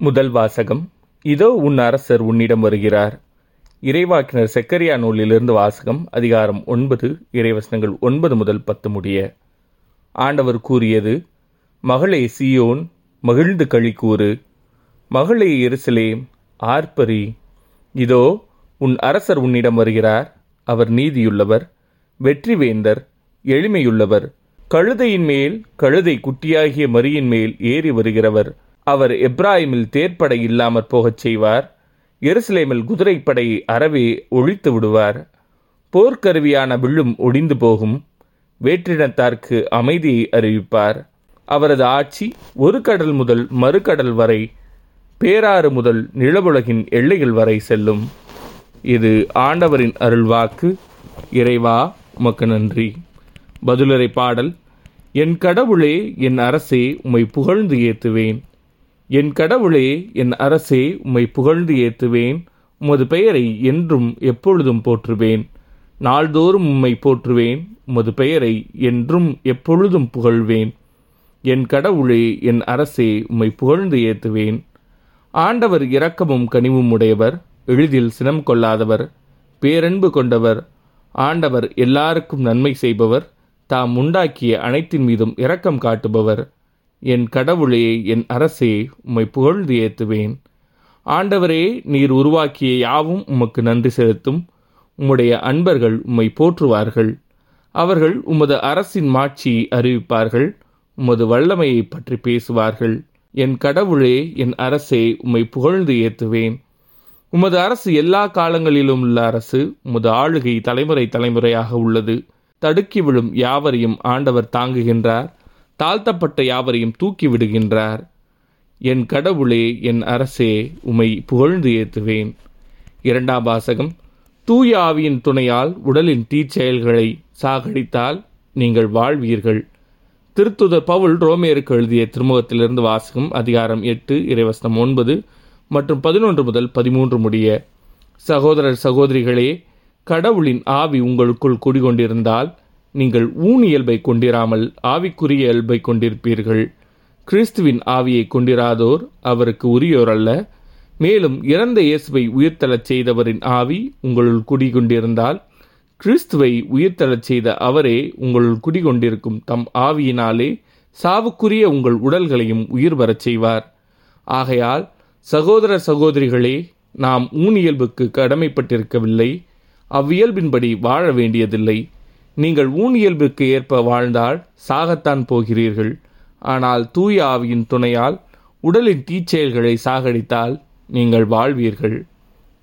முதல் வாசகம். இதோ உன் அரசர் உன்னிடம் வருகிறார். இறைவாக்கினர் செக்கரியா நூலிலிருந்து வாசகம் அதிகாரம் ஒன்பது இறைவசனங்கள் ஒன்பது முதல் பத்து முடிய. ஆண்டவர் கூறியது மகளே சியோன் மகிழ்ந்து களி கூறு. மகளே எருசலேம் ஆர்ப்பரி. இதோ உன் அரசர் உன்னிடம் வருகிறார். அவர் நீதியுள்ளவர் வெற்றிவேந்தர் எளிமையுள்ளவர். கழுதையின் மேல் கழுதை குட்டியாகிய மரியின் மேல் ஏறி வருகிறவர். அவர் எப்ராஹிமில் தேர்ப்படை இல்லாமற் போகச் செய்வார். எருசலேமில் குதிரைப்படை அறவே ஒழித்து விடுவார். போர்க்கருவியான வில்லும் ஒடிந்து போகும். வேற்றினத்தார்க்கு அமைதியை அறிவிப்பார். அவரது ஆட்சி ஒரு கடல் முதல் மறுகடல் வரை பேராறு முதல் நிலவுலகின் எல்லைகள் வரை செல்லும். இது ஆண்டவரின் அருள்வாக்கு. இறைவா உமக்கு நன்றி. பதிலுரை பாடல் என் கடவுளே என் அரசே உம்மை புகழ்ந்து ஏத்துவேன். என் கடவுளே என் அரசே உம்மை புகழ்ந்து ஏற்றுவேன். உமது பெயரை என்றும் எப்பொழுதும் போற்றுவேன். நாள்தோறும் உம்மை போற்றுவேன். உமது பெயரை என்றும் எப்பொழுதும் புகழ்வேன். என் கடவுளே என் அரசே உம்மை புகழ்ந்து ஏற்றுவேன். ஆண்டவர் இரக்கமும் கனிவும் உடையவர். எளிதில் சினம் கொள்ளாதவர். பேரன்பு கொண்டவர். ஆண்டவர் எல்லாருக்கும் நன்மை செய்பவர். தாம் உண்டாக்கிய அனைத்தின் மீதும் இரக்கம் காட்டுபவர். என் கடவுளே என் அரசே உம்மை புகழ்ந்து ஏத்துவேன். ஆண்டவரே நீர் உருவாக்கிய யாவும் உமக்கு நன்றி செலுத்தும். உம்முடைய அன்பர்கள் உம்மை போற்றுவார்கள். அவர்கள் உமது அரசின் மாட்சியை அறிவிப்பார்கள். உமது வல்லமையை பற்றி பேசுவார்கள். என் கடவுளே என் அரசே உம்மை புகழ்ந்து ஏத்துவேன். உமது அரசு எல்லா காலங்களிலும் உள்ள அரசு உமது ஆளுகை தலைமுறை தலைமுறையாக உள்ளது. தடுக்கி விழும் யாவரையும் ஆண்டவர் தாங்குகின்றார். தாழ்த்தப்பட்ட யாவரையும் தூக்கி விடுகின்றார். என் கடவுளே என் அரசே உமை புகழ்ந்து ஏத்துவேன். இரண்டாம் வாசகம். தூய ஆவியின் துணையால் உடலின் தீச்செயல்களை சாகடித்தால் நீங்கள் வாழ்வீர்கள். திருத்துதர் பவுல் ரோமேருக்கு எழுதிய திருமுகத்திலிருந்து வாசகம் அதிகாரம் எட்டு இறைவசனம் ஒன்பது மற்றும் பதினொன்று முதல் பதிமூன்று முடிய சகோதரர் சகோதரிகளே கடவுளின் ஆவி உங்களுக்குள் குடிகொண்டிருந்தால் நீங்கள் ஊன் இயல்பை கொண்டிராமல் ஆவிக்குரிய இயல்பை கொண்டிருப்பீர்கள். கிறிஸ்துவின் ஆவியை கொண்டிராதோர் அவருக்கு உரியோர் அல்ல. மேலும் இறந்த இயேசுவை உயிர்த்தலச் செய்தவரின் ஆவி உங்களுள் குடிகொண்டிருந்தால் கிறிஸ்துவை உயிர்த்தலச் செய்த அவரே உங்களுள் குடிகொண்டிருக்கும் தம் ஆவியினாலே சாவுக்குரிய உங்கள் உடல்களையும் உயிர் வரச் செய்வார். ஆகையால் சகோதர சகோதரிகளே நாம் ஊனியல்புக்கு கடமைப்பட்டிருக்கவில்லை. அவ்வியல்பின்படி வாழ வேண்டியதில்லை. நீங்கள் ஊன் இயல்புக்கு ஏற்ப வாழ்ந்தால் சாகத்தான் போகிறீர்கள். ஆனால் தூய ஆவியின் துணையால் உடலின் தீச்செயல்களை சாகடித்தால் நீங்கள் வாழ்வீர்கள்.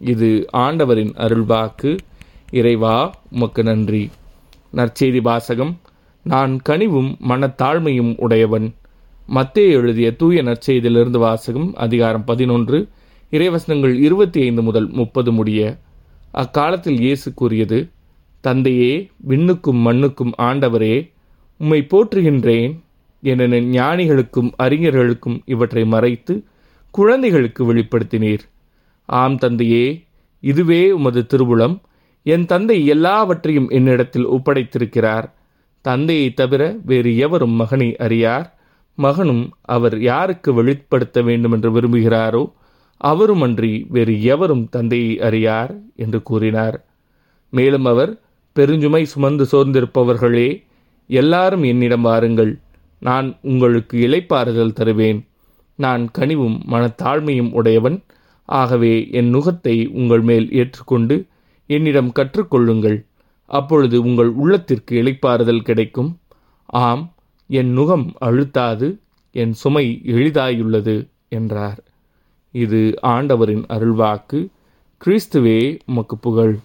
இது ஆண்டவரின் அருள்வாக்கு. இறைவா உமக்கு நன்றி. நற்செய்தி வாசகம். நான் கனிவும் மனத்தாழ்மையும் உடையவன். மத்தே எழுதிய தூய நற்செய்தியிலிருந்து வாசகம் அதிகாரம் பதினொன்று இறைவசனங்கள் இருபத்தி ஐந்து முதல் முப்பது முடிய. அக்காலத்தில் இயேசு கூறியது தந்தையே விண்ணுக்கும் மண்ணுக்கும் ஆண்டவரே உம்மை போற்றுகின்றேன் என ஞானிகளுக்கும் அறிஞர்களுக்கும் இவற்றை மறைத்து குழந்தைகளுக்கு வெளிப்படுத்தினீர். ஆம் தந்தையே இதுவே உமது திருவுளம். என் தந்தை எல்லாவற்றையும் என்னிடத்தில் ஒப்படைத்திருக்கிறார். தந்தையை தவிர வேறு எவரும் மகனை அறியார். மகனும் அவர் யாருக்கு வெளிப்படுத்த வேண்டுமென்று விரும்புகிறாரோ அவருமன்றி வேறு எவரும் தந்தையை அறியார் என்று கூறினார். மேலும் அவர் பெருஞ்சுமை சுமந்து சோர்ந்திருப்பவர்களே எல்லாரும் என்னிடம் வாருங்கள். நான் உங்களுக்கு இலைப்பாறுதல் தருவேன். நான் கனிவும் மனத்தாழ்மையும் உடையவன். ஆகவே என் நுகத்தை உங்கள் மேல் ஏற்றுக்கொண்டு என்னிடம் கற்றுக்கொள்ளுங்கள். அப்பொழுது உங்கள் உள்ளத்திற்கு இலைப்பாறுதல் கிடைக்கும். ஆம் என் நுகம் அழுத்தாது என் சுமை எளிதாயுள்ளது என்றார். இது ஆண்டவரின் அருள்வாக்கு. கிறிஸ்துவே உமக்கு புகழ்.